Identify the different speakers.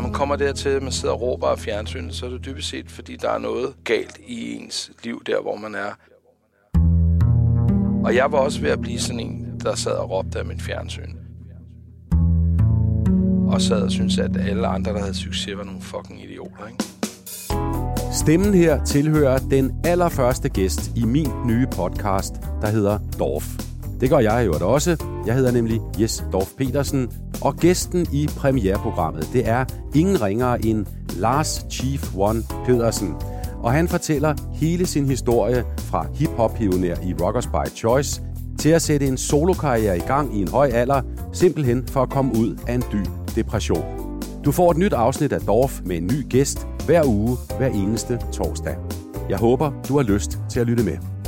Speaker 1: Når man kommer dertil, at man sidder og råber af fjernsynet, så er det dybest set, fordi der er noget galt i ens liv der, hvor man er. Og jeg var også ved at blive sådan en, der sad og råbte af min fjernsyn. Og sad og syntes, at alle andre, der havde succes, var nogle fucking idioter, ikke?
Speaker 2: Stemmen her tilhører den allerførste gæst i min nye podcast, der hedder Dorf. Det gør jeg jo også. Jeg hedder nemlig Jes Dorf Petersen, og gæsten i premiereprogrammet, det er ingen ringere end Lars Chief One Pedersen. Og han fortæller hele sin historie fra hip-hop-pioner i Rockers by Choice til at sætte en solokarriere i gang i en høj alder, simpelthen for at komme ud af en dyb depression. Du får et nyt afsnit af Dorf med en ny gæst hver uge, hver eneste torsdag. Jeg håber, du har lyst til at lytte med.